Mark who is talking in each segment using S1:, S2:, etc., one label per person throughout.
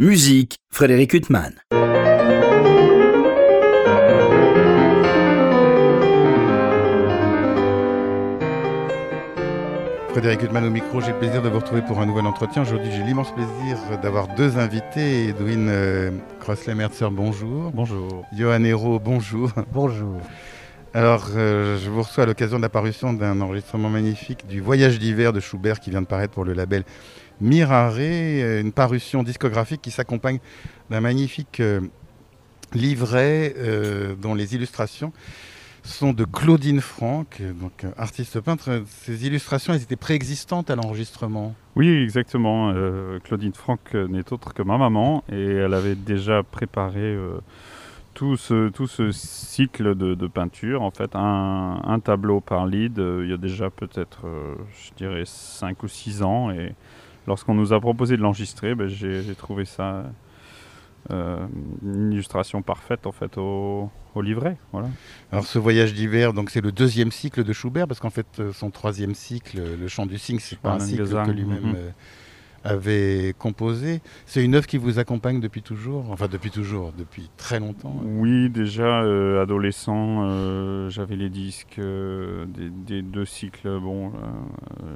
S1: Musique, Frédéric Huttman.
S2: Frédéric Huttman au micro, j'ai le plaisir de vous retrouver pour un nouvel entretien. Aujourd'hui, j'ai l'immense plaisir d'avoir deux invités. Edwin euh, Crosslet-Mertzer, bonjour.
S3: Bonjour.
S2: Johan Hérault, bonjour.
S4: Bonjour.
S2: Alors, euh, je vous reçois à l'occasion de l'apparition d'un enregistrement magnifique du Voyage d'hiver de Schubert qui vient de paraître pour le label Mirare, euh, une parution discographique qui s'accompagne d'un magnifique euh, livret euh, dont les illustrations sont de Claudine Franck, donc artiste peintre. Ces illustrations, elles étaient préexistantes à l'enregistrement.
S3: Oui, exactement. Claudine Franck n'est autre que ma maman et elle avait déjà préparé tout, ce, tout ce cycle de, peinture. En fait, un, tableau par lead, il y a déjà peut-être, je dirais, 5 ou 6 ans. Et lorsqu'on nous a proposé de l'enregistrer, ben, j'ai trouvé ça euh, une illustration parfaite en fait au, au livret. Voilà.
S2: Alors, ce Voyage d'hiver, donc c'est le deuxième cycle de Schubert, parce qu'en fait, euh, son troisième cycle, euh, le Chant du Cygne, c'est pas un cycle que lui-même
S3: mhm.
S2: euh, avait composé. C'est une œuvre qui vous accompagne depuis toujours, enfin depuis toujours, depuis très longtemps.
S3: Oui, déjà euh, adolescent, euh, j'avais les disques euh, des, deux cycles, bon,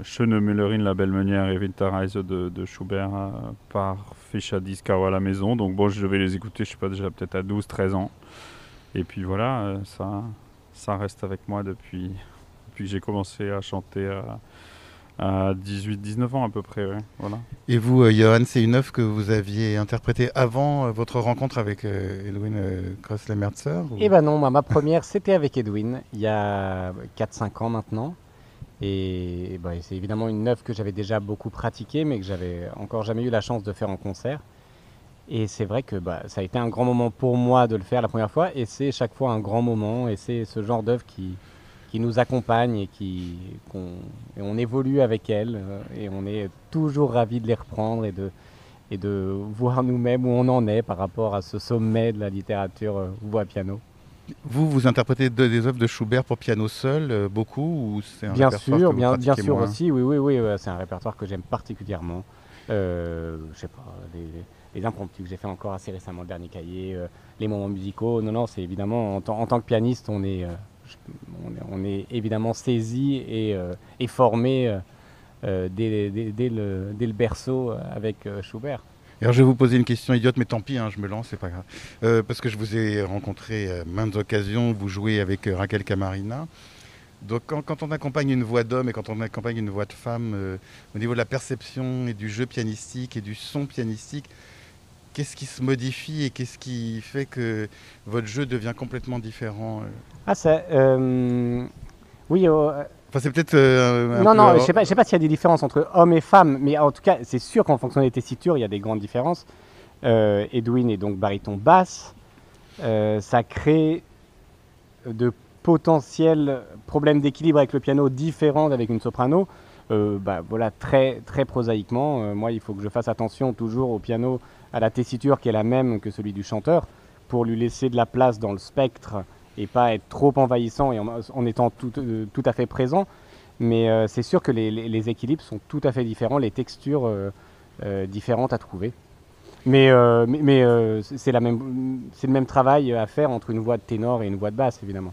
S3: Schöne Müllerin, La Belle Meunière et Winterreise de, de Schubert par Fischer Discao à la maison. Donc bon, je devais les écouter, je sais pas, déjà peut-être à 12, 13 ans. Et puis voilà, ça, ça reste avec moi depuis, depuis que j'ai commencé à chanter à 18, 19 ans à peu près. ouais, voilà.
S2: Et vous, euh, Johan, c'est une œuvre que vous aviez interprétée avant euh, votre rencontre avec euh, Edwin euh, Crosslet-Mertzer ou-
S4: Eh ben non, moi, ma première, c'était avec Edwin, il y a 4-5 ans maintenant. Et bah, c'est évidemment une œuvre que j'avais déjà beaucoup pratiquée, mais que j'avais encore jamais eu la chance de faire en concert. Et c'est vrai que bah, ça a été un grand moment pour moi de le faire la première fois, et c'est chaque fois un grand moment, et c'est ce genre d'œuvre qui, qui nous accompagne et qui qu'on et on évolue avec elle, euh, et on est toujours ravis de les reprendre et de, et de voir nous-mêmes où on en est par rapport à ce sommet de la littérature euh, voix piano.
S2: Vous, vous interprétez de- des œuvres de Schubert pour piano seul, euh, beaucoup ou c'est un
S4: Bien
S2: répertoire
S4: sûr,
S2: que vous
S4: bien, sûr
S2: moins
S4: aussi, oui, oui, oui, c'est un répertoire que j'aime particulièrement. Euh, je sais pas, les, les impromptus que j'ai fait encore assez récemment, le dernier cahier, euh, les moments musicaux. Non, non, c'est évidemment, en, tant- en tant que pianiste, on est, on est, évidemment saisi et, euh, formé euh, euh, dès, le, berceau avec Schubert.
S2: Alors je vais vous poser une question idiote, mais tant pis, hein, je me lance, c'est pas grave. Parce que je vous ai rencontré à maintes occasions, vous jouez avec Raquel Camarina. Donc quand, on accompagne une voix d'homme et quand on accompagne une voix de femme, au niveau de la perception et du jeu pianistique et du son pianistique, qu'est-ce qui se modifie et qu'est-ce qui fait que votre jeu devient complètement différent euh
S4: Ah, ça, euh, oui, euh,
S2: Enfin c'est peut-être... euh,
S4: non,
S2: peu
S4: non, je sais pas, pas s'il y a des différences entre hommes et femmes, mais en tout cas, c'est sûr qu'en fonction des tessitures, il y a des grandes différences. Edwin est donc baryton basse. Ça crée de potentiels problèmes d'équilibre avec le piano différents d'avec une soprano. Bah, voilà, très, très prosaïquement, moi, il faut que je fasse attention toujours au piano, à la tessiture qui est la même que celui du chanteur, pour lui laisser de la place dans le spectre et pas être trop envahissant et en, en étant tout, euh, tout à fait présent. Mais euh, c'est sûr que les, les- les équilibres sont tout à fait différents, les textures euh, différentes à trouver. Mais, mais, mais, c'est le même travail à faire entre une voix de ténor et une voix de basse, évidemment.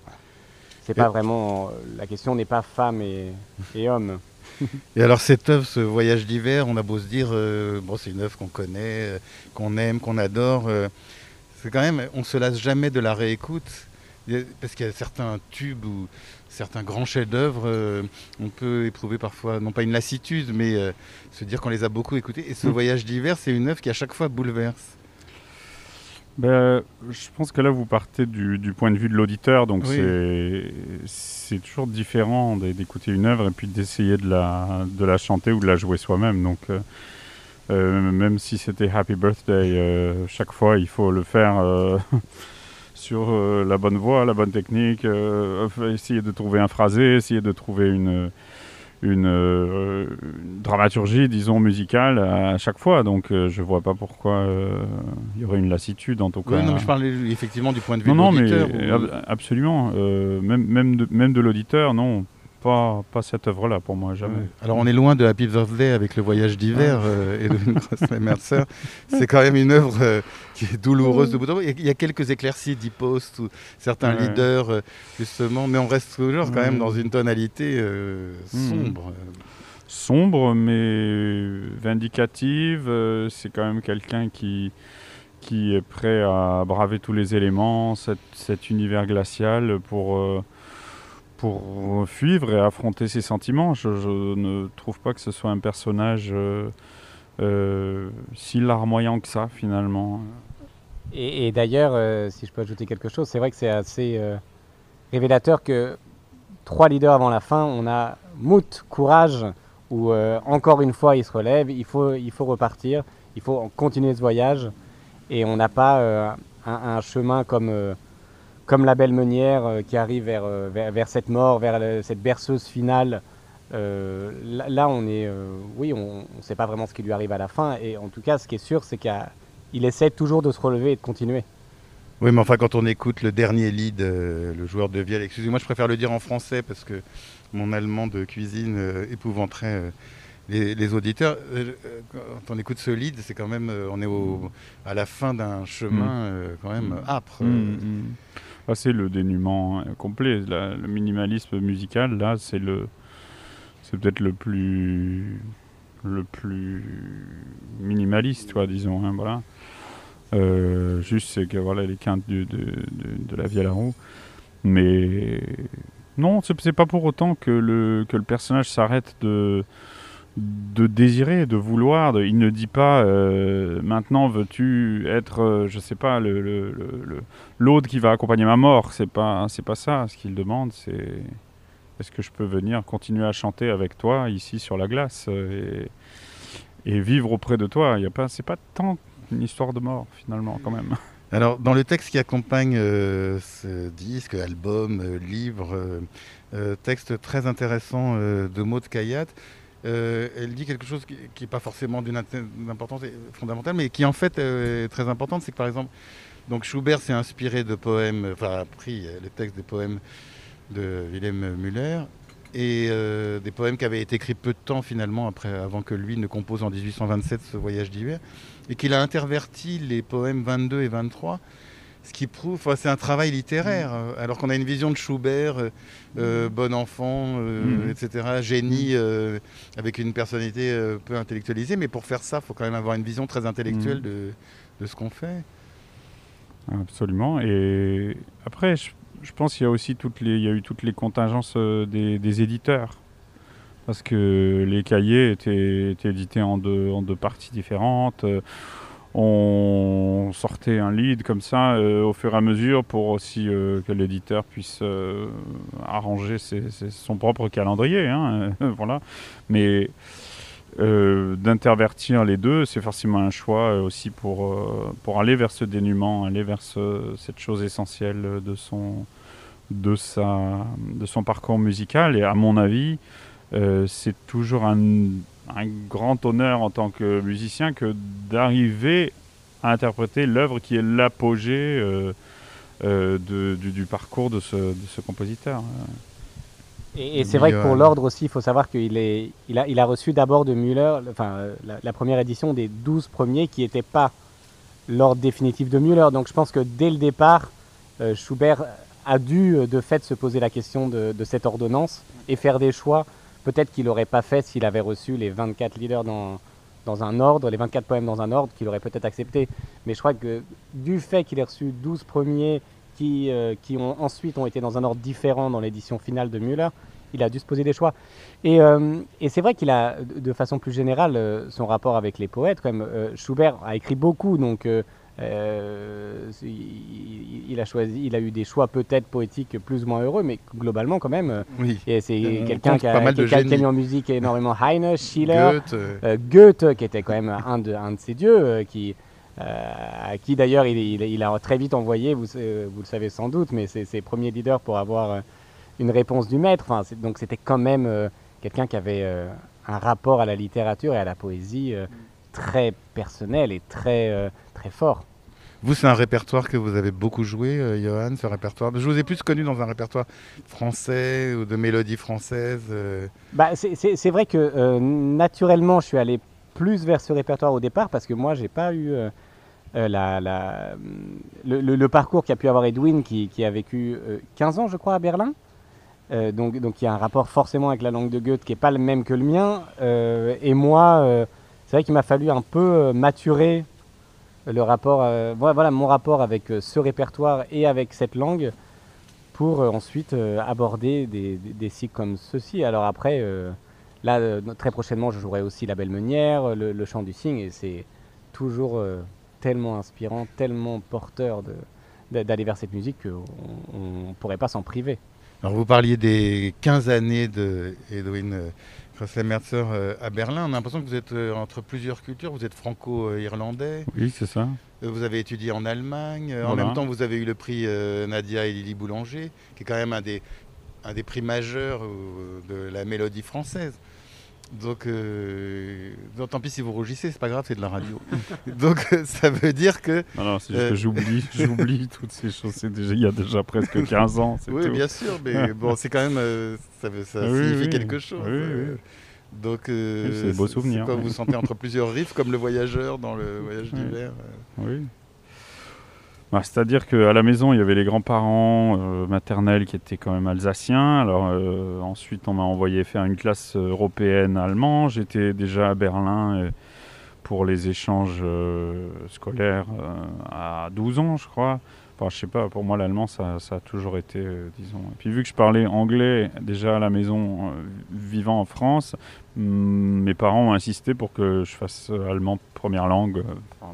S4: C'est pas vraiment la question n'est pas femme et, et homme.
S2: Et alors cette œuvre, ce voyage d'hiver, on a beau se dire, euh, bon c'est une œuvre qu'on connaît, euh, qu'on aime, qu'on adore, euh, c'est quand même, on se lasse jamais de la réécoute, parce qu'il y a certains tubes ou certains grands chefs-d'œuvre, euh, on peut éprouver parfois, non pas une lassitude, mais se dire qu'on les a beaucoup écoutés. Et ce
S3: Mm.
S2: voyage d'hiver, c'est une œuvre qui à chaque fois bouleverse.
S3: Ben, je pense que là, vous partez du, du point de vue de l'auditeur, donc
S2: Oui.
S3: c'est c'est toujours différent d'é- d'écouter une œuvre et puis d'essayer de la, de la chanter ou de la jouer soi-même. Donc, euh, euh, même si c'était Happy Birthday, euh, chaque fois, il faut le faire euh, sur la bonne voix, la bonne technique, essayer de trouver un phrasé, essayer de trouver une, une, euh, une dramaturgie, disons, musicale à chaque fois. Donc, euh, je vois pas pourquoi euh, il y aurait une lassitude, en tout cas.
S2: Oui, non, mais je parlais effectivement du point de vue
S3: Non,
S2: de
S3: non, mais
S2: l'auditeur. où-
S3: ab- absolument. euh, même, même de, même de l'auditeur, non. Pas, pas cette œuvre-là pour moi, jamais.
S2: Alors on est loin de Happy Birthday avec le voyage d'hiver euh, et de Crossley Mercer. C'est quand même une œuvre euh, qui est douloureuse de bout en bout. Il y a quelques éclaircies d'e-post ou certains
S3: Ouais.
S2: leaders euh, justement, mais on reste toujours quand même
S3: Ouais.
S2: dans une tonalité euh,
S3: Hmm.
S2: sombre.
S3: sombre mais vindicative. c'est quand même quelqu'un qui, qui est prêt à braver tous les éléments, cet, cet univers glacial pour, pour suivre et affronter ses sentiments. Je, ne trouve pas que ce soit un personnage euh, euh, si larmoyant que ça finalement.
S4: Et, d'ailleurs, euh, si je peux ajouter quelque chose, c'est vrai que c'est assez révélateur que trois leaders avant la fin, on a Mout, courage, où encore une fois il se relève, il faut, il faut repartir, il faut continuer ce voyage, et on n'a pas un, chemin comme, comme la belle meunière euh, qui arrive vers, euh, vers, vers cette mort, vers cette berceuse finale. Euh, là, on est, oui, on ne sait pas vraiment ce qui lui arrive à la fin, et en tout cas, ce qui est sûr, c'est qu'il essaie toujours de se relever et de continuer.
S2: Oui, mais enfin, quand on écoute le dernier lead, le joueur de vielle, excusez-moi, je préfère le dire en français parce que mon allemand de cuisine épouvanterait les, les auditeurs. Euh, euh, quand on écoute ce lead, c'est quand même, euh, on est au, à la fin d'un chemin euh, quand même
S3: Mm.
S2: âpre.
S3: Mm, mm. Ah, c'est le dénuement complet. La- le minimalisme musical, là, c'est le, c'est peut-être le plus, le plus minimaliste, quoi, disons. hein, voilà. Euh, juste, c'est que voilà les quintes du- de, de, de la vie à la roue. Mais non, c'est pas pour autant que le, que le personnage s'arrête de de désirer, de vouloir. il ne dit pas euh, maintenant veux-tu être, euh, je sais pas, le, qui va accompagner ma mort. C'est pas, c'est pas ça. Ce qu'il demande, c'est est-ce que je peux venir continuer à chanter avec toi ici sur la glace euh, et, vivre auprès de toi? Il y a pas, c'est pas tant une histoire de mort finalement quand même.
S2: Alors, dans le texte qui accompagne euh, ce disque, album, livre, texte très intéressant de Maud Kayat, euh, elle dit quelque chose qui n'est pas forcément d'une d'importance fondamentale, mais qui en fait euh, est très importante. C'est que par exemple, Schubert s'est inspiré de poèmes, enfin a pris euh, les textes des poèmes de Wilhelm Müller et euh, des poèmes qui avaient été écrits peu de temps finalement avant que lui ne compose en 1827 ce voyage d'hiver, et qu'il a interverti les poèmes 22 et 23 ce qui prouve, enfin, c'est un travail littéraire, euh, alors qu'on a une vision de Schubert, euh, euh, bon enfant, euh,
S3: Mhm.
S2: etc., génie, euh, avec une personnalité peu intellectualisée, mais pour faire ça, il faut quand même avoir une vision très intellectuelle
S3: Mhm.
S2: de, de ce qu'on fait.
S3: Absolument. Et après, je, je pense qu'il y a aussi toutes les, il y a eu toutes les contingences des, des éditeurs. Parce que les cahiers étaient, étaient édités en deux, en deux parties différentes. On sortait un lead comme ça euh, au fur et à mesure pour aussi euh, que l'éditeur puisse euh, arranger son propre calendrier. hein, voilà. Mais d'intervertir les deux, c'est forcément un choix aussi pour, pour aller vers ce dénuement, aller vers ce- cette chose essentielle de son, de, sa, de son parcours musical. Et à mon avis, c'est toujours un, un grand honneur en tant que musicien que d'arriver à interpréter l'œuvre qui est l'apogée euh, euh, de- du, du parcours de ce, de ce compositeur.
S4: Et, et c'est vrai que pour l'ordre aussi, il faut savoir qu'il est, il a, il a reçu d'abord de Müller, le- enfin, la, la première édition des 12 premiers qui n'étaient pas l'ordre définitif de Müller. Donc je pense que dès le départ, euh, Schubert a dû de fait se poser la question de, de cette ordonnance et faire des choix. Peut-être qu'il n'aurait pas fait s'il avait reçu les 24 leaders dans, un ordre, les 24 poèmes dans un ordre, qu'il aurait peut-être accepté. Mais je crois que du fait qu'il ait reçu 12 premiers qui, euh, qui ont ensuite ont été dans un ordre différent dans l'édition finale de Müller, il a dû se poser des choix. Et, euh, et c'est vrai qu'il a, de façon plus générale, euh, son rapport avec les poètes. Quand Schubert a écrit beaucoup, donc euh, il, a choisi, il a eu des choix peut-être poétiques plus ou moins heureux, mais globalement quand même. euh,
S2: Oui.
S4: Et c'est quelqu'un qui a, qui a- mis en musique énormément Heine, Schiller,
S2: Goethe, euh,
S4: Goethe, qui était quand même un de, un de ses dieux, euh, qui, à qui d'ailleurs il, il- il a très vite envoyé, vous, vous le savez sans doute, mais c'est ses premiers leaders pour avoir une réponse du maître. Enfin, donc c'était quand même quelqu'un qui avait un rapport à la littérature et à la poésie très personnel et très, très fort.
S2: Vous, c'est un répertoire que vous avez beaucoup joué, euh, Johan, ce répertoire. Je vous ai plus connu dans un répertoire français ou de mélodies françaises. euh.
S4: Bah, c'est- vrai que euh, naturellement, je suis allé plus vers ce répertoire au départ parce que moi, j'ai pas eu euh, la, le, parcours qu'a pu avoir Edwin qui, a vécu euh, 15 ans, je crois, à Berlin. Donc, donc il y a un rapport forcément avec la langue de Goethe qui n'est pas le même que le mien. Et moi, c'est vrai qu'il m'a fallu un peu maturer le rapport, euh, voilà, mon rapport avec euh, ce répertoire et avec cette langue pour euh, ensuite aborder des, des, des cycles comme ceci. Alors après, là, très prochainement, je jouerai aussi La Belle Meunière, le, chant du cygne, et c'est toujours tellement inspirant, tellement porteur d'aller vers cette musique qu'on ne pourrait pas s'en priver.
S2: Alors, vous parliez des 15 années de Edwin euh, Kressler-Merzer euh, à Berlin. On a l'impression que vous êtes euh, entre plusieurs cultures. Vous êtes franco-irlandais.
S3: Oui, c'est ça.
S2: Euh, Vous avez étudié en Allemagne. En même temps, vous avez eu le prix Nadia et Lily Boulanger, qui est quand même un des, un des prix majeurs de la mélodie française. Donc, euh, non, tant pis si vous rougissez, c'est pas grave, c'est de la radio. Donc, euh, ça veut dire que.
S3: Non, non, c'est juste
S2: Euh.
S3: que j'oublie, j'oublie toutes ces choses. Déjà, il y a déjà presque 15 ans,
S2: Oui,
S3: tout.
S2: bien sûr, mais bon, c'est quand même. euh, ça ça
S3: Oui,
S2: signifie
S3: oui.
S2: quelque chose.
S3: Oui,
S2: euh,
S3: oui.
S2: Donc, euh,
S3: c'est souvenirs,
S2: Quoi,
S3: oui.
S2: vous sentez entre plusieurs riffs, comme le voyageur dans le voyage d'hiver. euh.
S3: Oui. Bah, C'est-à-dire qu'à la maison, il y avait les grands-parents euh, maternels qui étaient quand même alsaciens. Alors euh, ensuite, on m'a envoyé faire une classe européenne allemand. J'étais déjà à Berlin euh, pour les échanges euh, scolaires euh, à 12 ans, je crois. Enfin, je sais pas, pour moi, l'allemand, ça, a toujours été, euh, disons. Et puis, vu que je parlais anglais déjà à la maison, euh, vivant en France, mes parents ont insisté pour que je fasse euh, allemand première langue. euh,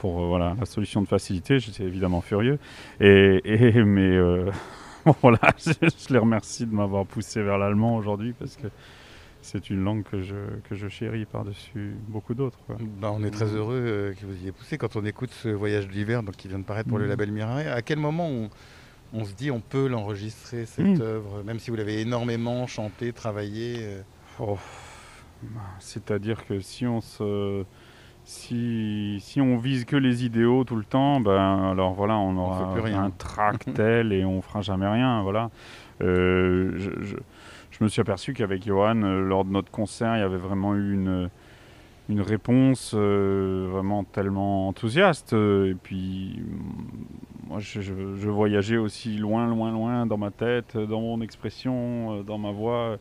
S3: pour euh, voilà, la solution de facilité, j'étais évidemment furieux. Et, et- mais euh, bon, voilà, je, je les remercie de m'avoir poussé vers l'allemand aujourd'hui parce que c'est une langue que je, que je chéris par-dessus beaucoup d'autres.
S2: Ben, on est très heureux euh, que vous y ayez poussé. Quand on écoute ce voyage d'hiver qui vient de paraître pour le
S3: Mhm.
S2: label Miraret, à quel moment on, on se dit on peut l'enregistrer, cette
S3: Mhm.
S2: œuvre, même si vous l'avez énormément chanté, travaillé euh,
S3: Oh, C'est-à-dire que si on se si, si on vise que les idéaux tout le temps, ben alors voilà, on aura
S2: fait plus rien.
S3: un track tel et on fera jamais rien, voilà. Euh, je, je- je me suis aperçu qu'avec Johan, euh, lors de notre concert, il y avait vraiment eu une une réponse euh, vraiment tellement enthousiaste. Et puis, mm, moi, je, voyageais aussi loin, loin, loin dans ma tête, dans mon expression, dans ma voix.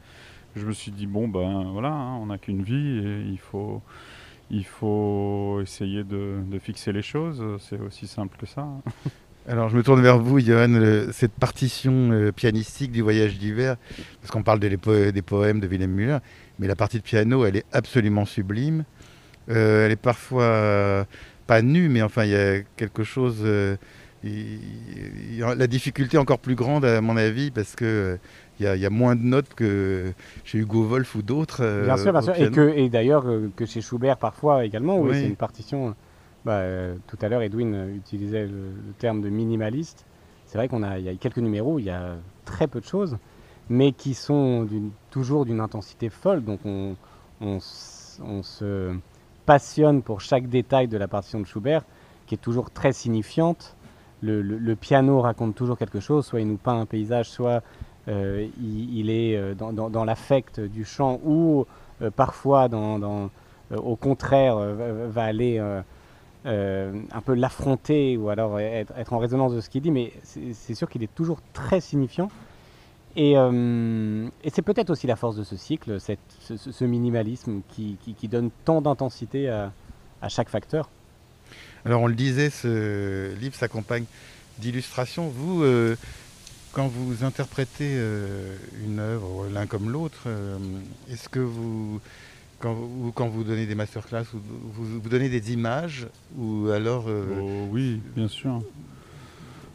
S3: Je me suis dit, bon, ben voilà, hein, on n'a qu'une vie et il faut, il faut essayer de, fixer les choses. C'est aussi simple que ça. hein.
S2: Alors je me tourne vers vous, Johan, cette partition euh, pianistique du voyage d'hiver, parce qu'on parle des poèmes de Willem Müller, mais la partie de piano, elle est absolument sublime. Euh, elle est parfois euh, pas nue, mais enfin il y a quelque chose. la difficulté est encore plus grande à mon avis parce que il y, a- il y a moins de notes que chez Hugo Wolf ou d'autres. euh,
S4: Bien sûr, bien
S2: au
S4: sûr. Et,
S2: piano.
S4: que, et d'ailleurs euh, que chez Schubert parfois également, où
S2: Oui.
S4: c'est une partition. bah, euh, tout à l'heure, Edwin euh, utilisait le, le terme de minimaliste. C'est vrai qu'on a, y a quelques numéros, il y a très peu de choses, mais qui sont toujours d'une intensité folle. Donc on, on, s- on se passionne pour chaque détail de la partition de Schubert, qui est toujours très signifiante. Le, le- le piano raconte toujours quelque chose, soit il nous peint un paysage, soit euh, il, il est euh, dans, l'affect du chant, ou euh, parfois euh, au contraire euh, va, aller euh, euh, un peu l'affronter ou alors être, en résonance de ce qu'il dit, mais c'est sûr qu'il est toujours très signifiant. Et, euh, c'est peut-être aussi la force de ce cycle, ce, minimalisme qui, donne tant d'intensité à, chaque facteur.
S2: Alors on le disait, ce livre s'accompagne d'illustrations. Vous, euh, quand vous interprétez euh, une œuvre, l'un comme l'autre, euh, est-ce que vous, quand vous, quand vous donnez des masterclass, vous, donnez des images ou alors euh,
S3: Oh, oui, bien sûr.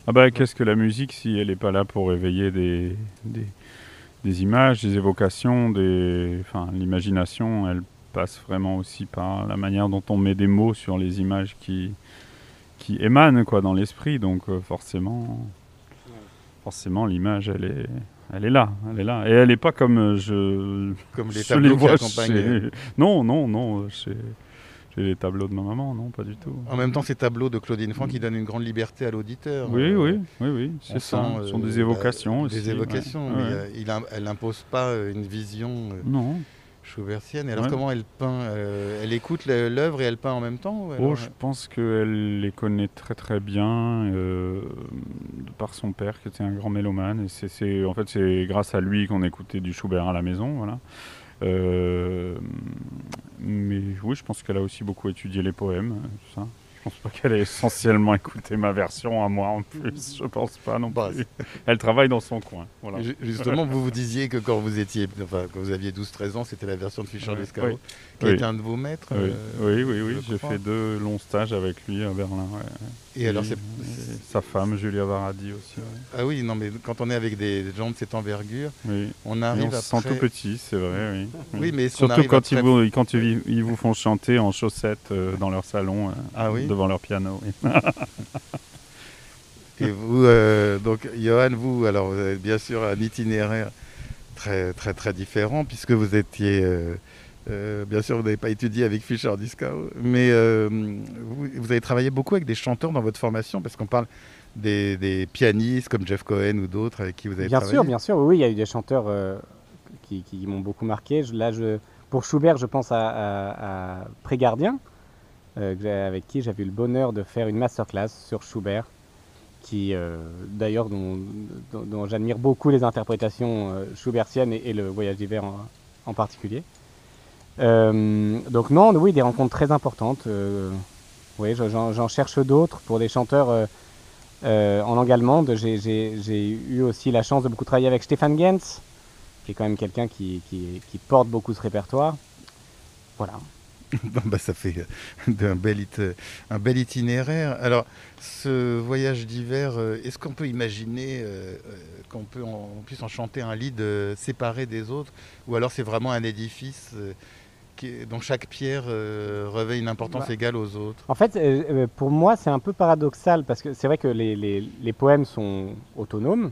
S3: Ah bah qu'est-ce que la musique si elle n'est pas là pour éveiller des, des, images, des évocations, des, enfin l'imagination, elle passe vraiment aussi par la manière dont on met des mots sur les images qui qui émanent quoi dans l'esprit. Donc forcément, forcément l'image elle est elle est là, elle est là et elle n'est pas comme euh, je
S2: comme les
S3: je vois chez- Non, non, non. chez- J'ai les tableaux de ma maman, non, pas du tout.
S2: En même temps, ces tableaux de Claudine Franck qui donnent une grande liberté à l'auditeur.
S3: Oui,
S2: Euh,
S3: oui, oui, oui, c'est ça.
S2: sent,
S3: Ce sont
S2: euh,
S3: des évocations
S2: bah,
S3: aussi.
S2: Des évocations,
S3: ouais,
S2: mais
S3: ouais.
S2: euh, il a- elle n'impose pas une vision
S3: Non.
S2: Schubertienne. Et alors,
S3: Ouais.
S2: comment elle peint euh, Elle écoute l'œuvre et elle peint en même temps
S3: Oh, je pense qu'elle les connaît très très bien euh, de par son père qui était un grand mélomane. Et c'est, en fait, c'est grâce à lui qu'on écoutait du Schubert à la maison. Voilà. Euh, mais oui, je pense qu'elle a aussi beaucoup étudié les poèmes. euh, tout ça. Je pense pas qu'elle ait essentiellement écouté ma version à moi en plus. Je pense pas non
S2: Bah,
S3: plus. Elle travaille dans son coin. Voilà.
S2: Ju- Justement, vous vous disiez que quand vous étiez, enfin, quand vous aviez 12-13 ans, c'était la version de Fischer
S3: Ouais. Oui.
S2: Qui
S3: Oui.
S2: un de vos maîtres.
S3: Oui,
S2: euh,
S3: oui, oui, j'ai fait deux longs stages avec lui à Berlin. ouais.
S2: Et alors, c'est-
S3: et sa femme, Julia Varadi aussi. ouais.
S2: ah oui, non, mais quand on est avec des gens de cette envergure, on
S3: Et
S2: arrive
S3: on se sent tout petit, c'est vrai, oui.
S2: Oui, mais
S3: Surtout quand, ils vous, quand ils, ils vous font chanter en chaussettes euh, dans leur salon, euh,
S2: Ah oui.
S3: devant leur piano. oui.
S2: Et vous, donc, Johan, vous, alors, vous avez bien sûr un itinéraire très, très, très différent, puisque vous étiez. euh, euh, bien sûr, vous n'avez pas étudié avec Fischer Discao, mais euh, vous, vous avez travaillé beaucoup avec des chanteurs dans votre formation, parce qu'on parle des, des pianistes comme Jeff Cohen ou d'autres avec qui vous avez
S4: Bien
S2: travaillé.
S4: sûr, bien sûr. Oui, il y a eu des chanteurs euh, qui, qui m'ont beaucoup marqué. Je- là, je, pour Schubert, je pense à, à, à Prégardien, avec qui j'avais eu le bonheur de faire une masterclass sur Schubert, qui, d'ailleurs, dont, dont- dont j'admire beaucoup les interprétations schubertiennes et, et le voyage d'hiver en, en particulier. Euh, donc non, oui, des rencontres très importantes. euh, oui, je- j'en cherche d'autres pour des chanteurs euh, en langue allemande. J'ai- eu aussi la chance de beaucoup travailler avec Stefan Gens, qui est quand même quelqu'un qui, porte beaucoup ce répertoire. Voilà.
S2: Bon, bah, ça fait un bel itinéraire. Alors, ce voyage d'hiver, est-ce qu'on peut imaginer qu'on puisse en chanter un lead séparé des autres? Ou alors c'est vraiment un édifice dont chaque pierre euh, revêt une importance
S4: Bah.
S2: égale aux autres
S4: En fait, euh, euh, pour moi, c'est un peu paradoxal parce que c'est vrai que les, les- les poèmes sont autonomes.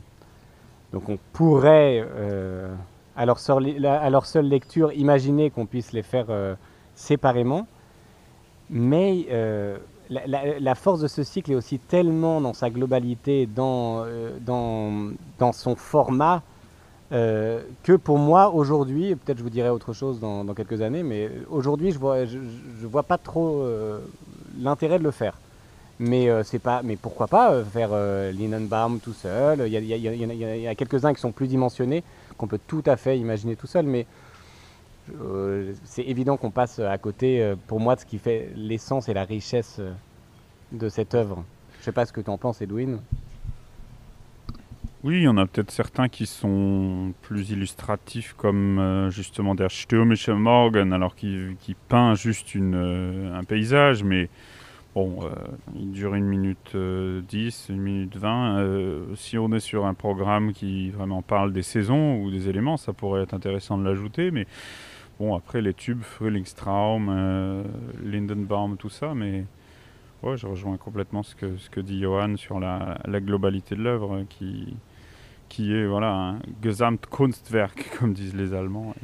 S4: Donc on pourrait, euh, à, leur seule, li- la- à leur seule lecture, imaginer qu'on puisse les faire séparément. Mais la, la- la force de ce cycle est aussi tellement dans sa globalité, dans, dans, dans son format, euh, que pour moi, aujourd'hui, peut-être je vous dirai autre chose dans, quelques années, mais aujourd'hui, je vois, je, vois pas trop euh, l'intérêt de le faire. Mais, euh, c'est pas, mais pourquoi pas faire Linenbaum tout seul? Il y, a- a- a- quelques-uns qui sont plus dimensionnés, qu'on peut tout à fait imaginer tout seul, mais c'est évident qu'on passe à côté, pour moi, de ce qui fait l'essence et la richesse de cette œuvre. Je sais pas ce que tu en penses, Edwin.
S3: Oui, il y en a peut-être certains qui sont plus illustratifs, comme euh, justement Der stürmische Morgen, alors qui, peint juste une, euh, un paysage, mais bon, euh, il dure une minute euh, 10, une minute 20. euh, si on est sur un programme qui vraiment parle des saisons ou des éléments, ça pourrait être intéressant de l'ajouter, mais bon, après les tubes, Frühlingstraum, Lindenbaum, tout ça, mais ouais, je rejoins complètement ce que, dit Johan sur la, la globalité de l'œuvre qui qui est voilà, un Gesamtkunstwerk, comme disent les Allemands.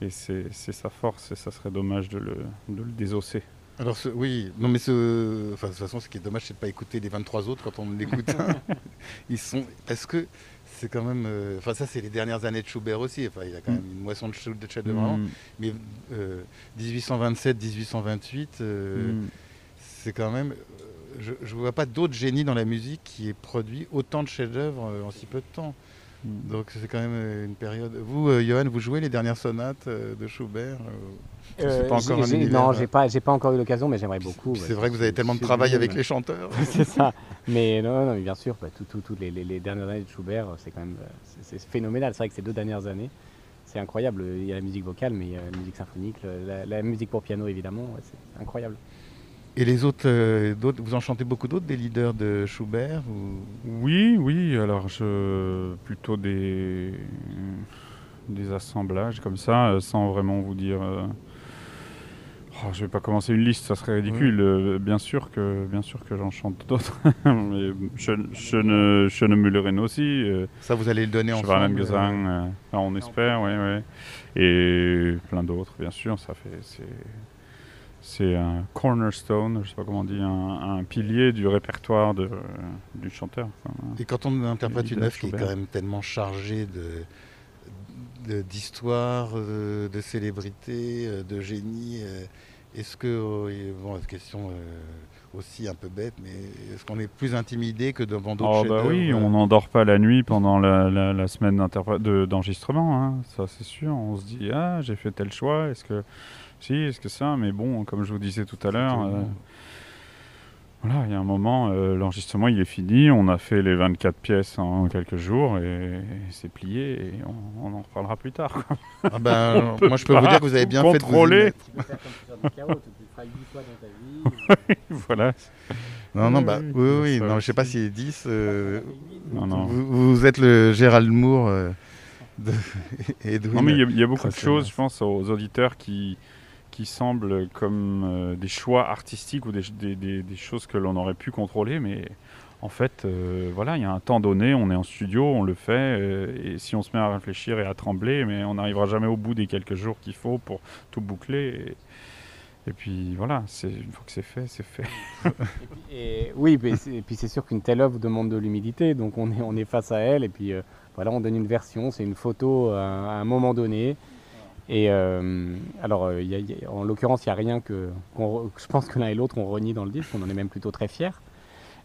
S3: Et, et c'est sa force, et ça serait dommage de le, de le désosser.
S2: Alors, ce- oui, non, mais ce, enfin, de toute façon, ce qui est dommage, c'est de ne pas écouter les 23 autres quand on l'écoute. Ils sont. Est-ce que c'est quand même. euh, Enfin, ça, c'est les dernières années de Schubert aussi. Enfin, il a quand même une moisson de chefs de avant.
S3: Mm,
S2: Mais euh, 1827-1828, euh,
S3: mm.
S2: c'est quand même. Je ne vois pas d'autres génies dans la musique qui ait produit autant de chefs-d'œuvre euh, en si peu de temps.
S3: Mm.
S2: Donc c'est quand même euh, une période. Vous, euh, Johan, vous jouez les dernières sonates euh, de Schubert euh, pas encore un univers,
S4: non, j'ai pas, j'ai pas encore eu l'occasion, mais j'aimerais beaucoup.
S2: C'est vrai que vous avez tellement de travail avec les chanteurs.
S4: c'est ça. Mais non, non, mais bien sûr, bah, tout- tout- toutes les, dernières années de Schubert, c'est quand même c'est- phénoménal. C'est vrai que ces deux dernières années, c'est incroyable. Il y a la musique vocale, mais il y a la musique symphonique, la, la musique pour piano évidemment, c'est incroyable.
S2: Et les autres, euh, d'autres, vous en chantez beaucoup d'autres, des leaders de Schubert ou...
S3: Oui, oui, alors je plutôt des, des assemblages comme ça, euh, sans vraiment vous dire. euh, oh, je vais pas commencer une liste, ça serait ridicule. Euh, bien sûr que, bien sûr que j'en chante d'autres. Mais je, je ne, je ne Mülleren aussi.
S2: Ça, vous allez le donner ensemble
S3: Schwanengesang,
S2: euh,
S3: euh, enfin, on espère, oui, oui. Et plein d'autres, bien sûr, ça fait. c'est- c'est un cornerstone, je sais pas comment on dit, un, un pilier du répertoire de, du chanteur. quoi.
S2: Et quand on interprète une œuvre qui est quand même tellement chargée de de- d'histoire, euh, de, célébrité, euh, de génie, euh, est-ce que, bon, cette question aussi un peu bête, mais est-ce qu'on est plus intimidé que devant d'autres
S3: Oh bah oui, on n'endort pas la nuit pendant la, la- la semaine de- d'enregistrement, hein, ça c'est sûr. On se dit ah j'ai fait tel choix, est-ce que si, est-ce que ça, mais bon comme je vous disais tout à l'heure, euh, voilà il y a un moment euh, l'enregistrement il est fini, on a fait les 24 pièces en quelques jours et, et c'est plié et on, on en reparlera plus tard. quoi.
S2: Ah ben, moi je peux vous dire que vous avez bien fait de vous y
S3: contrôler.
S2: mettre.
S4: Feras 8 fois dans ta vie.
S3: voilà.
S2: Non, non,
S3: Oui,
S2: bah,
S3: oui,
S2: oui, non, je sais pas si 10. euh,
S3: Non, non.
S2: Vous, vous êtes le Gérald Moore euh, de Edwin.
S3: Non, mais il y a- il y, a beaucoup de choses, je pense, aux auditeurs qui, qui semblent comme euh, des choix artistiques ou des, des- des- des choses que l'on aurait pu contrôler, mais en fait, euh, voilà, il y a un temps donné, on est en studio, on le fait, euh, et si on se met à réfléchir et à trembler, mais on n'arrivera jamais au bout des quelques jours qu'il faut pour tout boucler. Et, et puis voilà, c'est une fois que c'est fait, c'est fait.
S4: Et puis- et- oui, mais et puis c'est sûr qu'une telle œuvre demande de l'humilité, donc on est, on est face à elle, et puis euh, voilà, on donne une version, c'est une photo à, à un moment donné. Et euh, alors, euh, il y a- il y a- en l'occurrence, il n'y a rien que. je pense que l'un et l'autre, on renie dans le disque, on en est même plutôt très fiers.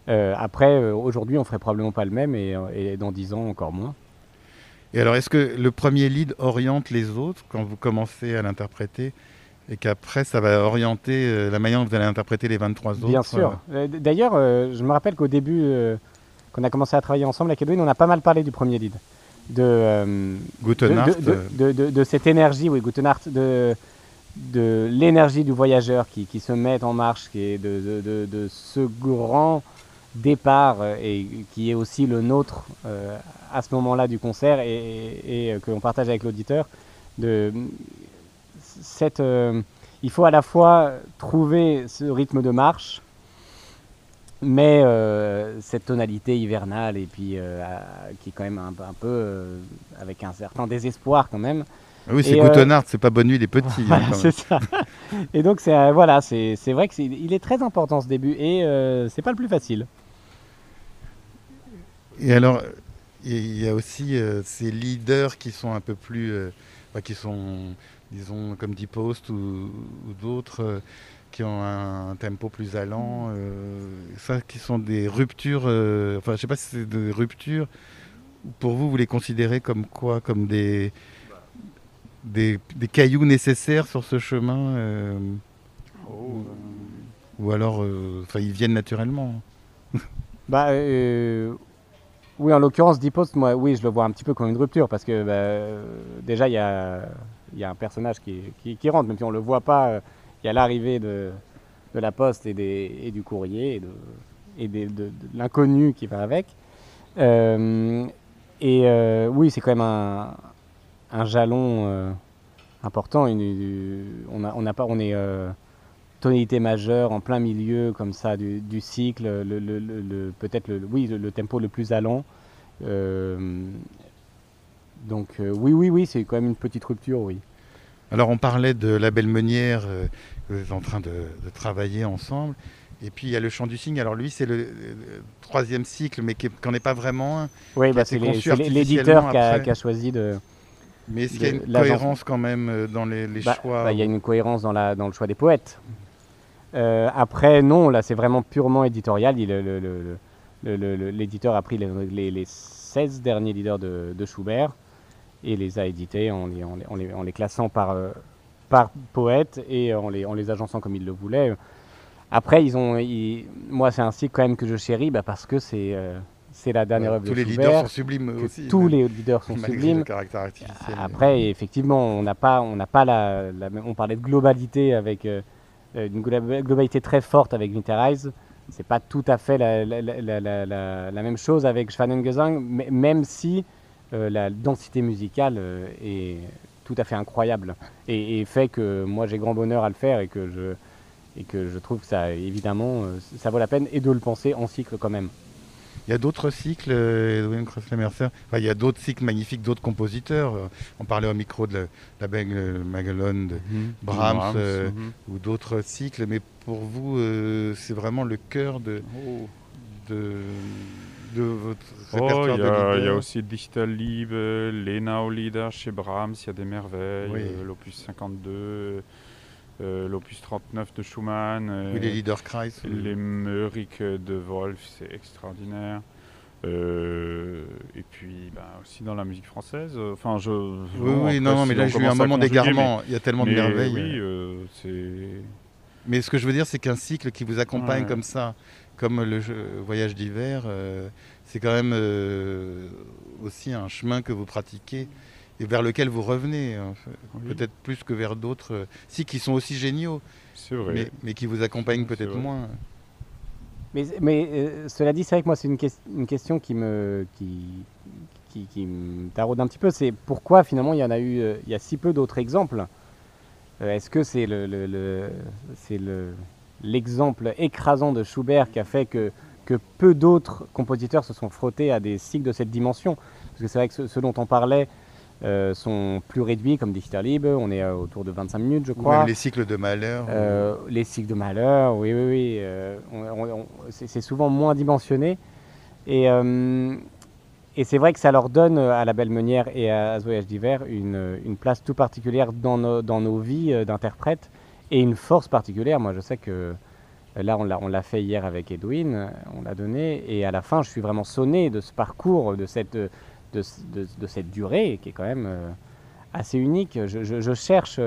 S4: Euh, après, euh, aujourd'hui, on ferait probablement pas le même, et, euh, et dans 10 ans, encore moins.
S2: Et alors, est-ce que le premier lead oriente les autres quand vous commencez à l'interpréter? Et qu'après, ça va orienter euh, la manière dont vous allez interpréter les 23 autres
S4: Bien sûr. Euh, d- D'ailleurs, euh, je me rappelle qu'au début, euh, quand on a commencé à travailler ensemble avec Edwin, on a pas mal parlé du premier lead. De, euh,
S2: euh,
S4: de, de-
S2: euh,
S4: cette énergie, oui, Gutenart, de, de l'énergie du voyageur qui, qui se met en marche, qui est de, ce grand départ euh, et qui est aussi le nôtre euh, à ce moment-là du concert et, et, et, euh, que l'on partage avec l'auditeur. De cette, euh, il faut à la fois trouver ce rythme de marche, mais euh, cette tonalité hivernale et puis euh, qui est quand même un, un peu avec un certain désespoir quand même.
S2: ah oui, c'est Gutenart, c'est pas Bonne Nuit les Petits. hein,
S4: Voilà, c'est ça. Et donc c'est voilà, c'est vrai que c'est il est très important ce début et c'est pas le plus facile.
S2: Et alors, il y a aussi euh, ces leaders qui sont un peu plus. euh, qui sont, disons, comme Deep Post ou, ou d'autres, euh, qui ont un, tempo plus allant. euh, ça, qui sont des ruptures. euh, enfin, je sais pas si c'est des ruptures. Pour vous, vous les considérez comme quoi Comme des. Des, des cailloux nécessaires sur ce chemin euh, ou alors enfin ils viennent naturellement
S4: Bah euh, oui, en l'occurrence Deep Post, moi oui, je le vois un petit peu comme une rupture parce que bah, déjà il y a il y a un personnage qui, qui, rentre, même si on le voit pas. euh, Il y a l'arrivée de, de la poste et, des, et du courrier et de, et de, l'inconnu qui va avec. Euh, et euh, oui, c'est quand même un, un jalon important. On, a, on, a pas, on est tonalité majeure en plein milieu comme ça du, cycle, le, le- le- le- peut-être le, oui, le, tempo le plus allant. Donc euh, oui, oui, oui, c'est quand même une petite rupture, oui.
S2: Alors on parlait de la belle meunière euh, que vous êtes en train de, de travailler ensemble. Et puis il y a le chant du cygne. Alors lui c'est le, le troisième cycle mais qui n'en est pas vraiment un.
S4: Oui, bah, c'est l'éditeur qui a, choisi de.
S2: Mais est-ce qu'il y a une cohérence quand même euh, dans les, les
S4: Bah,
S2: choix
S4: bah, Il y a une cohérence dans, la, dans le choix des poètes. Euh, après, non, là, c'est vraiment purement éditorial. L'éditeur a pris les, les- les 16 derniers leaders de, de Schubert et les a édités en les, en les- en les- en les classant par, euh, par poète et en les, en les agençant comme il le voulait. Après, ils ont, ils- moi, c'est un cycle quand même que je chéris bah, parce que c'est euh, c'est la dernière œuvre
S2: Tous
S4: de
S2: les
S4: Schubert.
S2: leaders sont sublimes aussi.
S4: tous les leaders sont sublimes.
S2: le caractère artificiel.
S4: Après, effectivement, on n'a pas, on n'a pas la, on parlait de globalité avec euh, une glo- globalité très forte avec Winter Eyes. C'est pas tout à fait la, la- même chose avec Schwanengesang, même si la densité musicale euh, est tout à fait incroyable et, et fait que moi j'ai grand bonheur à le faire et que je et que je trouve que ça évidemment euh, ça vaut la peine et de le penser en cycle quand même.
S2: Il y a d'autres cycles, euh, Edwin Crossler-Mercer. Enfin, il y a d'autres cycles magnifiques, d'autres compositeurs. Euh, On parlait au micro de la, la belle Magellan de Brahms, euh,
S3: mhm.
S2: ou d'autres cycles. Mais pour vous, euh, c'est vraiment le cœur de,
S3: Oh.
S2: de, de votre
S3: Oh,
S2: répertoire
S3: il y,
S2: de
S3: a- il y
S2: leader.
S3: a aussi Digital Liebe, Lena Lieder chez Brahms, il y a des merveilles,
S2: Oui.
S3: euh, l'opus 52, euh, l'opus 39 de Schumann, euh,
S2: Oui, les Liederkreis. ou-
S3: les Meurik de Wolf, c'est extraordinaire. Euh, et puis bah, aussi dans la musique française, enfin je...
S2: Oui, oui, non, non, mais là j'ai eu un moment d'égarement. Il y a tellement de merveilles.
S3: Oui, euh, c'est...
S2: Mais ce que je veux dire, c'est qu'un cycle qui vous accompagne
S3: Ouais.
S2: comme ça, comme le voyage d'hiver, euh, c'est quand même euh, aussi un chemin que vous pratiquez et vers lequel vous revenez.
S3: Oui,
S2: peut-être plus que vers d'autres euh, cycles qui sont aussi géniaux,
S3: vrai.
S2: mais, mais qui vous accompagnent peut-être moins.
S4: Mais, mais euh, cela dit, c'est vrai que moi, c'est une, une question qui me, qui, qui, qui me taraude un petit peu. C'est pourquoi finalement il y en a eu, euh, il y a si peu d'autres exemples? Euh, Est-ce que c'est le, le- le- c'est le, l'exemple écrasant de Schubert qui a fait que, que peu d'autres compositeurs se sont frottés à des cycles de cette dimension Parce que c'est vrai que ceux, ceux dont on parlait euh, sont plus réduits, comme Dichter Liebe, on est euh, autour de 25 minutes, je
S2: Ou
S4: crois.
S2: même les cycles de malheur.
S4: Euh, les cycles de malheur, oui, oui, oui. euh, c'est souvent moins dimensionné. Et, et c'est vrai que ça leur donne à la Belle Meunière et à, à ce voyage d'hiver une, une place tout particulière dans nos, dans nos vies d'interprètes et une force particulière. Moi, je sais que euh, là, on l'a fait hier avec Edwin, euh, on l'a donné. Et à la fin, je suis vraiment sonné de ce parcours, de cette, euh, durée qui est quand même assez unique. Je, cherche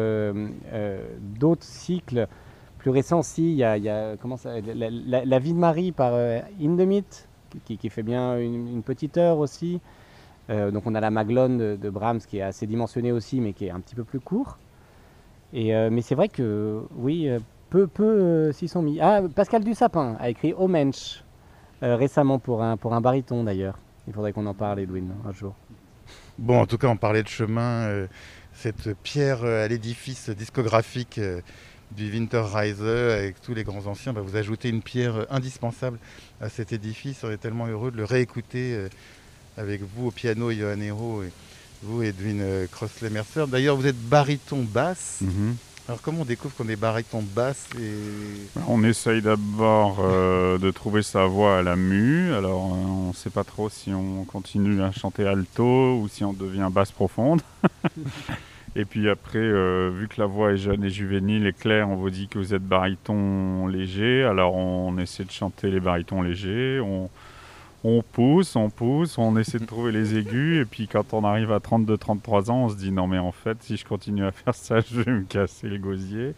S4: d'autres cycles plus récents. Si, il y a, comment ça, la, vie de Marie par Hindemith, qui, fait bien une, une petite heure aussi. Donc on a la Maglone de Brahms qui est assez dimensionnée aussi, mais qui est un petit peu plus court. Euh, mais c'est vrai que oui, euh, peu, peu euh, s'y sont mis. Ah, Pascal Dussapin a écrit Au Mensch euh, récemment pour un, pour un baryton d'ailleurs. Il faudrait qu'on en parle, Edwin, un jour.
S2: Bon, en tout cas, on parlait de chemin, euh, cette pierre à l'édifice discographique du Winterreise avec tous les grands anciens. bah, vous ajoutez une pierre indispensable à cet édifice. On est tellement heureux de le réécouter avec vous au piano, Johan et vous, Edwin euh, Crossley-Mercer. D'ailleurs, vous êtes baryton basse.
S3: Mhm.
S2: Alors, comment on découvre qu'on est baryton basse et...
S3: On essaye d'abord euh, de trouver sa voix à la mue. Alors, euh, on ne sait pas trop si on continue à chanter alto ou si on devient basse profonde. et puis après, euh, vu que la voix est jeune et juvénile et claire, on vous dit que vous êtes baryton léger. Alors, on essaie de chanter les barytons légers. On, on pousse, on pousse, on essaie de trouver les aigus. Et puis, quand on arrive à 32-33 ans, on se dit non, mais en fait, si je continue à faire ça, je vais me casser le gosier.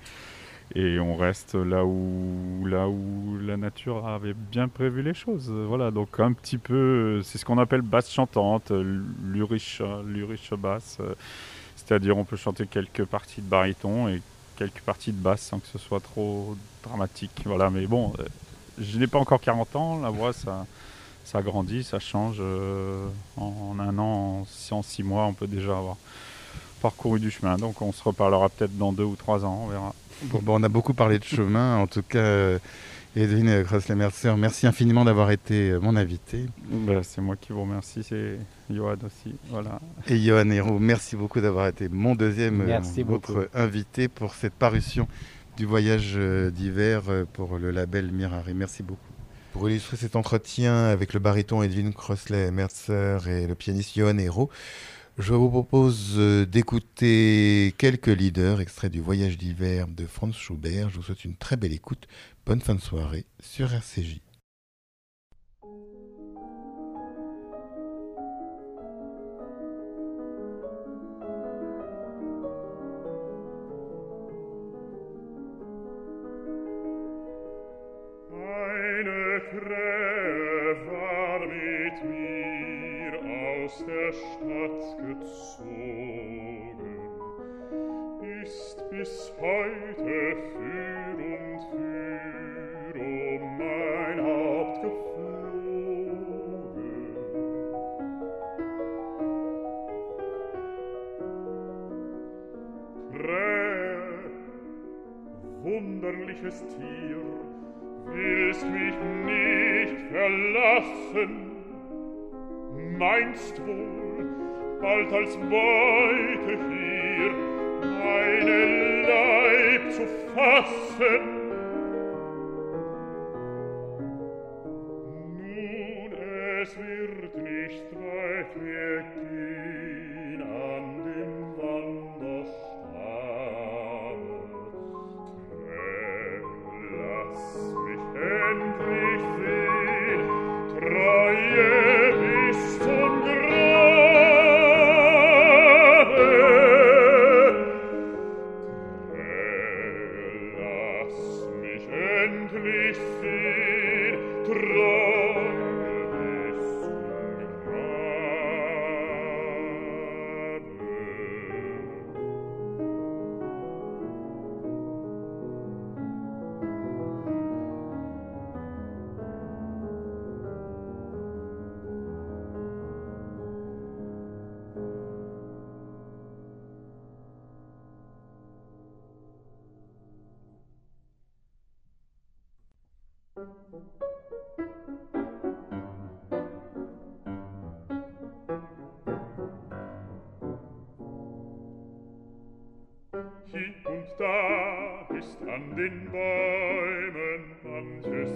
S3: Et on reste là où, là où la nature avait bien prévu les choses. Voilà, donc un petit peu, c'est ce qu'on appelle basse chantante, l'urish basse. C'est-à-dire on peut chanter quelques parties de baryton et quelques parties de basse sans que ce soit trop dramatique. Voilà, mais bon, euh, je n'ai pas encore 40 ans, la voix ça, ça grandit, ça change. euh, en, en un an, en, en six mois, on peut déjà avoir parcouru du chemin. Donc on se reparlera peut-être dans deux ou trois ans, on verra.
S2: Bon, bon, on a beaucoup parlé de chemin. En tout cas, euh, Edwin Crossley-Mercer, merci infiniment d'avoir été euh, mon invité.
S3: Bah, c'est moi qui vous remercie, c'est Johan aussi. Voilà.
S2: Et Johan Hérault, merci beaucoup d'avoir été mon deuxième,
S4: Merci
S2: votre
S4: beaucoup.
S2: invité pour cette parution du voyage d'hiver pour le label Mirari. Merci beaucoup. Pour illustrer cet entretien avec le baryton Edwin Crossley-Mercer et le pianiste Johan Hérault, je vous propose euh, d'écouter quelques leaders extraits du voyage d'hiver de Franz Schubert. Je vous souhaite une très belle écoute. Bonne fin de soirée sur RCJ.
S5: wunderliches Tier, willst mich nicht verlassen. Meinst wohl, bald als Beute hier, meine Leib zu fassen?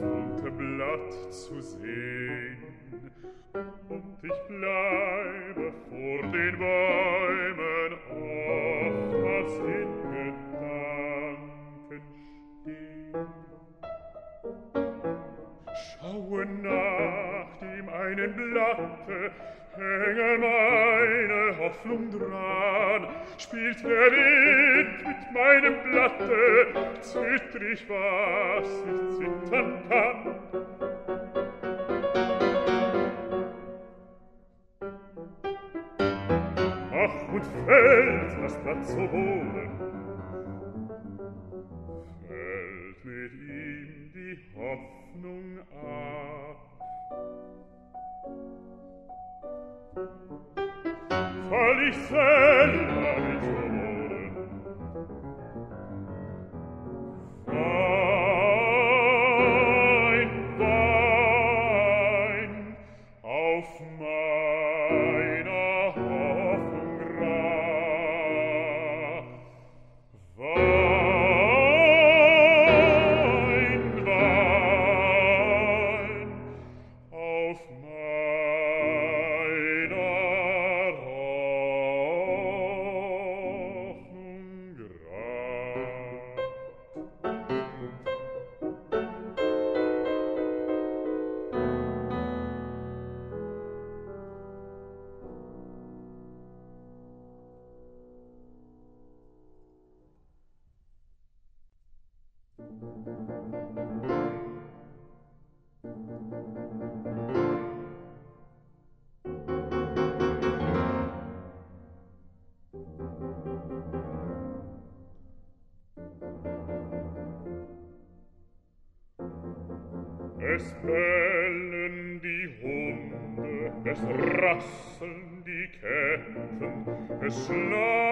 S5: bunte Blatt zu sehen. Und ich bleibe vor den Bäumen oftmals in Gedanken stehen. Schaue nach dem einen Blatte, hänge meine Hoffnung dran, spielt der Wind zittrig was ich zittern kann. Ach, und fällt das Blatt zu Boden, fällt mit ihm die Hoffnung ab. Völlig selbst, Es bellen die Hunde, es rasseln die Ketten, es schlafen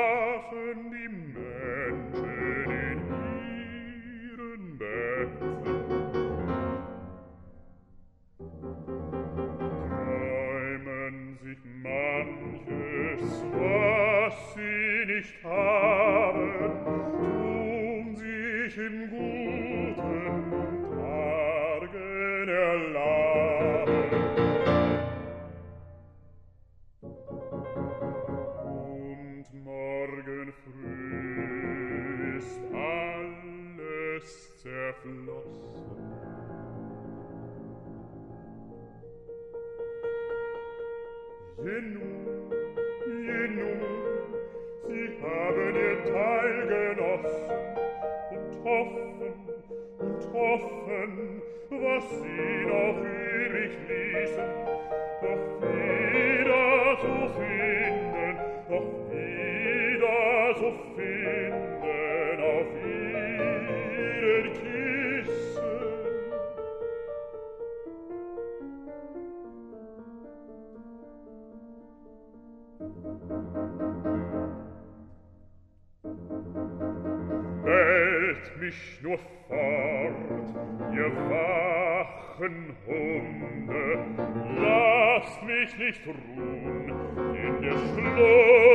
S5: fort, ihr wachen Hunde, lasst mich nicht ruhen in der Schlund.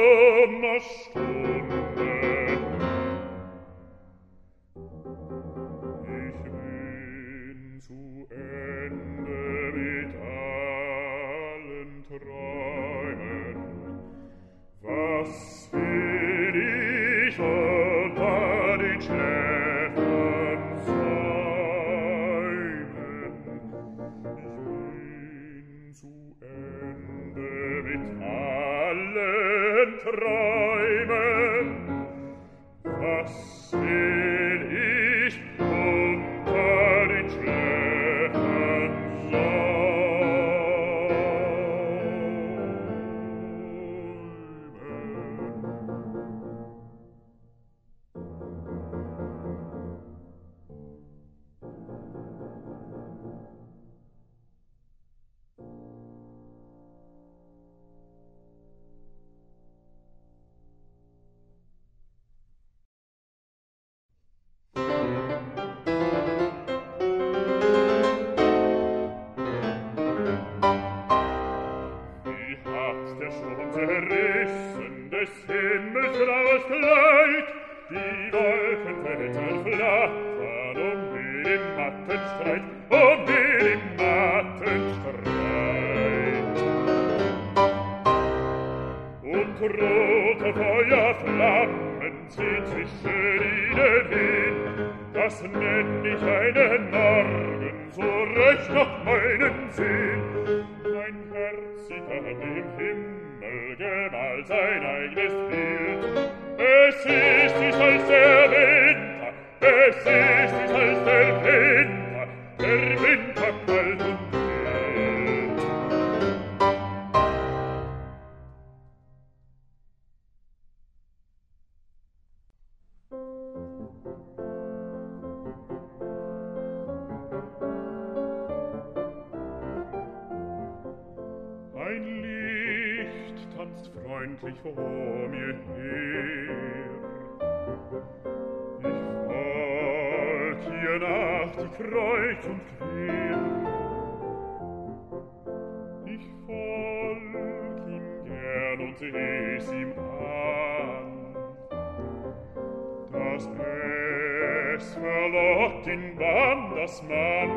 S5: es verlockt in wanders Mann.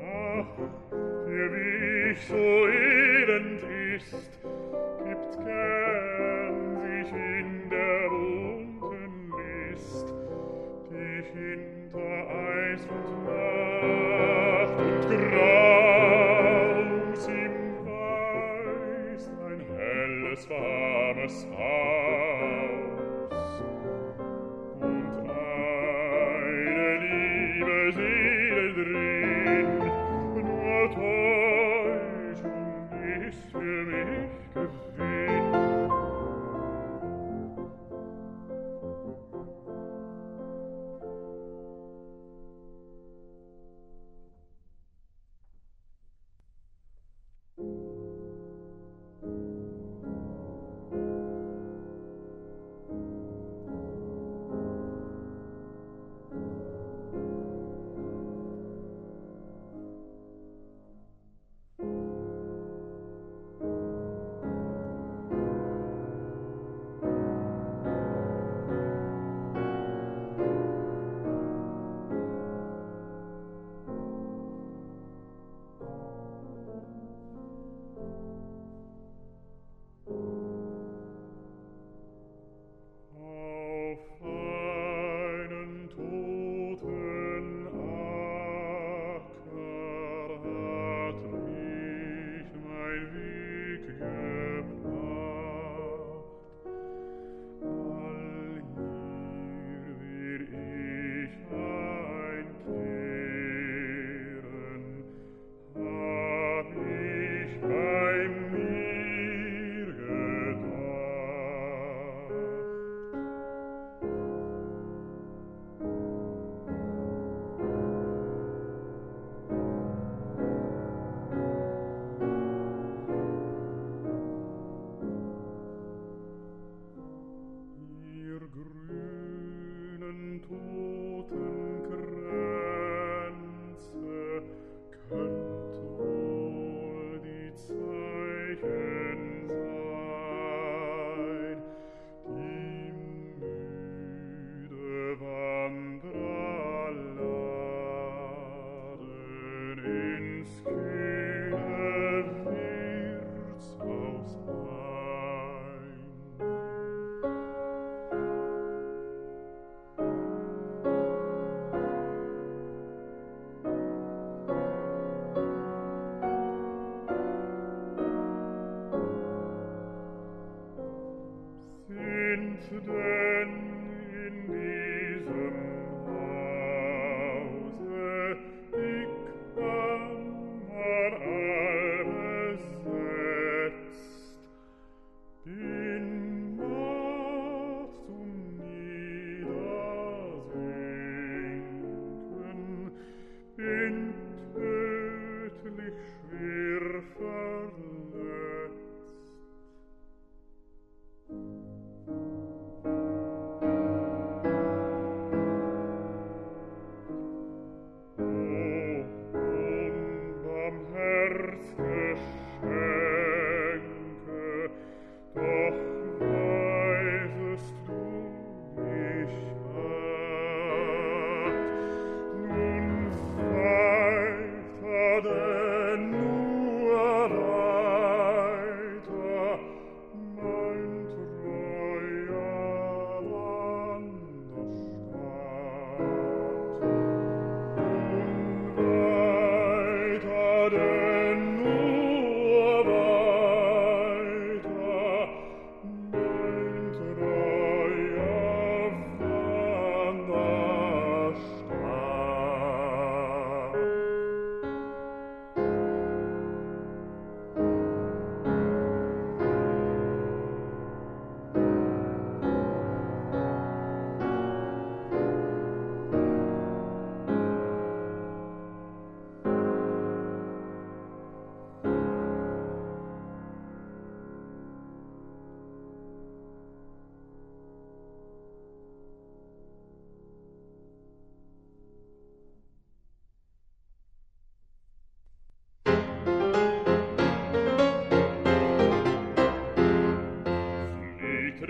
S5: Ach, wie ich so elend ist,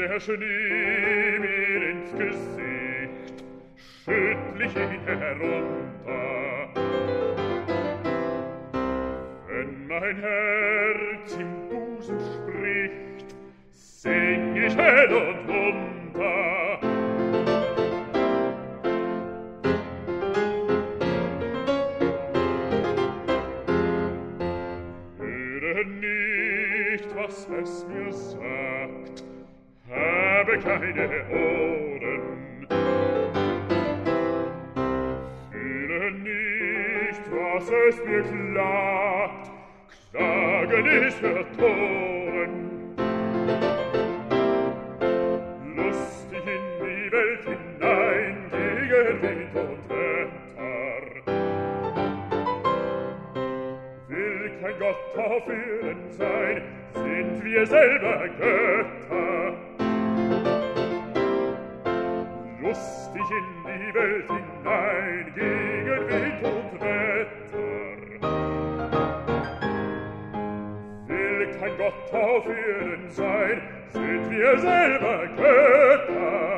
S5: der Schnee mir ins Gesicht, schüttlich ihn er herunter. Wenn mein Herz der Götter. Lustig in die Welt hinein, gegen Wind und Wetter. Will kein Gott auf Erden sein, sind wir selber Götter.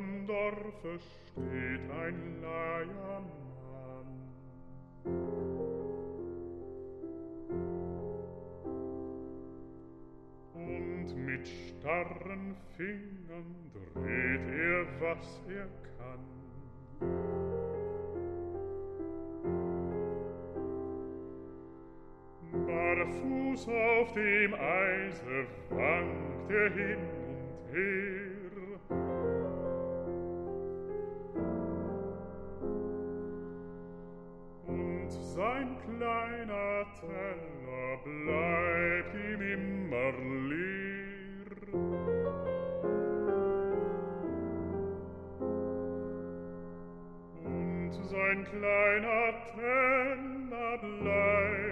S5: am Dorfe steht ein Leiermann. Und mit starren Fingern dreht er, was er kann. Barfuß auf dem Eise wankt er hin und her, stella bleib ihm immer leer. Und sein kleiner Teller bleibt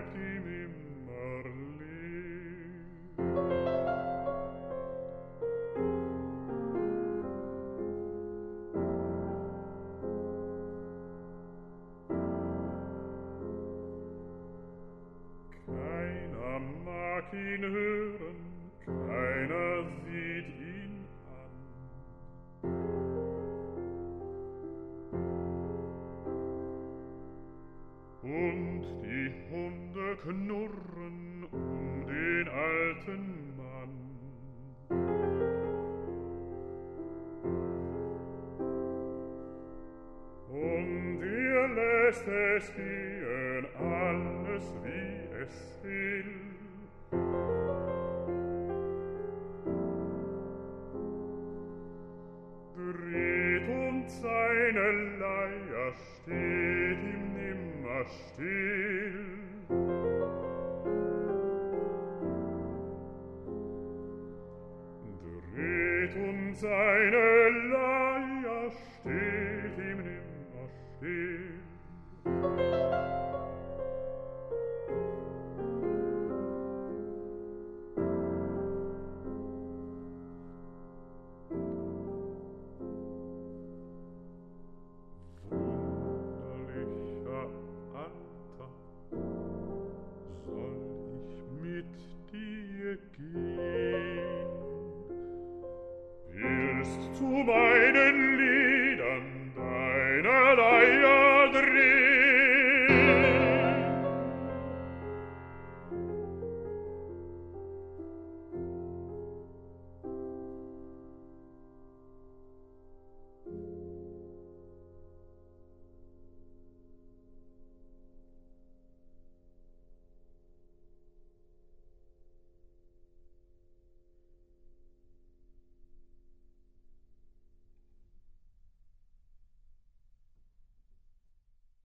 S5: ihn hören, keiner sieht ihn an. Und die Hunde knurren um den alten Mann. Und ihr lässt es gehen, alles wie es will. steht ihm nimmer still. Dreht um seine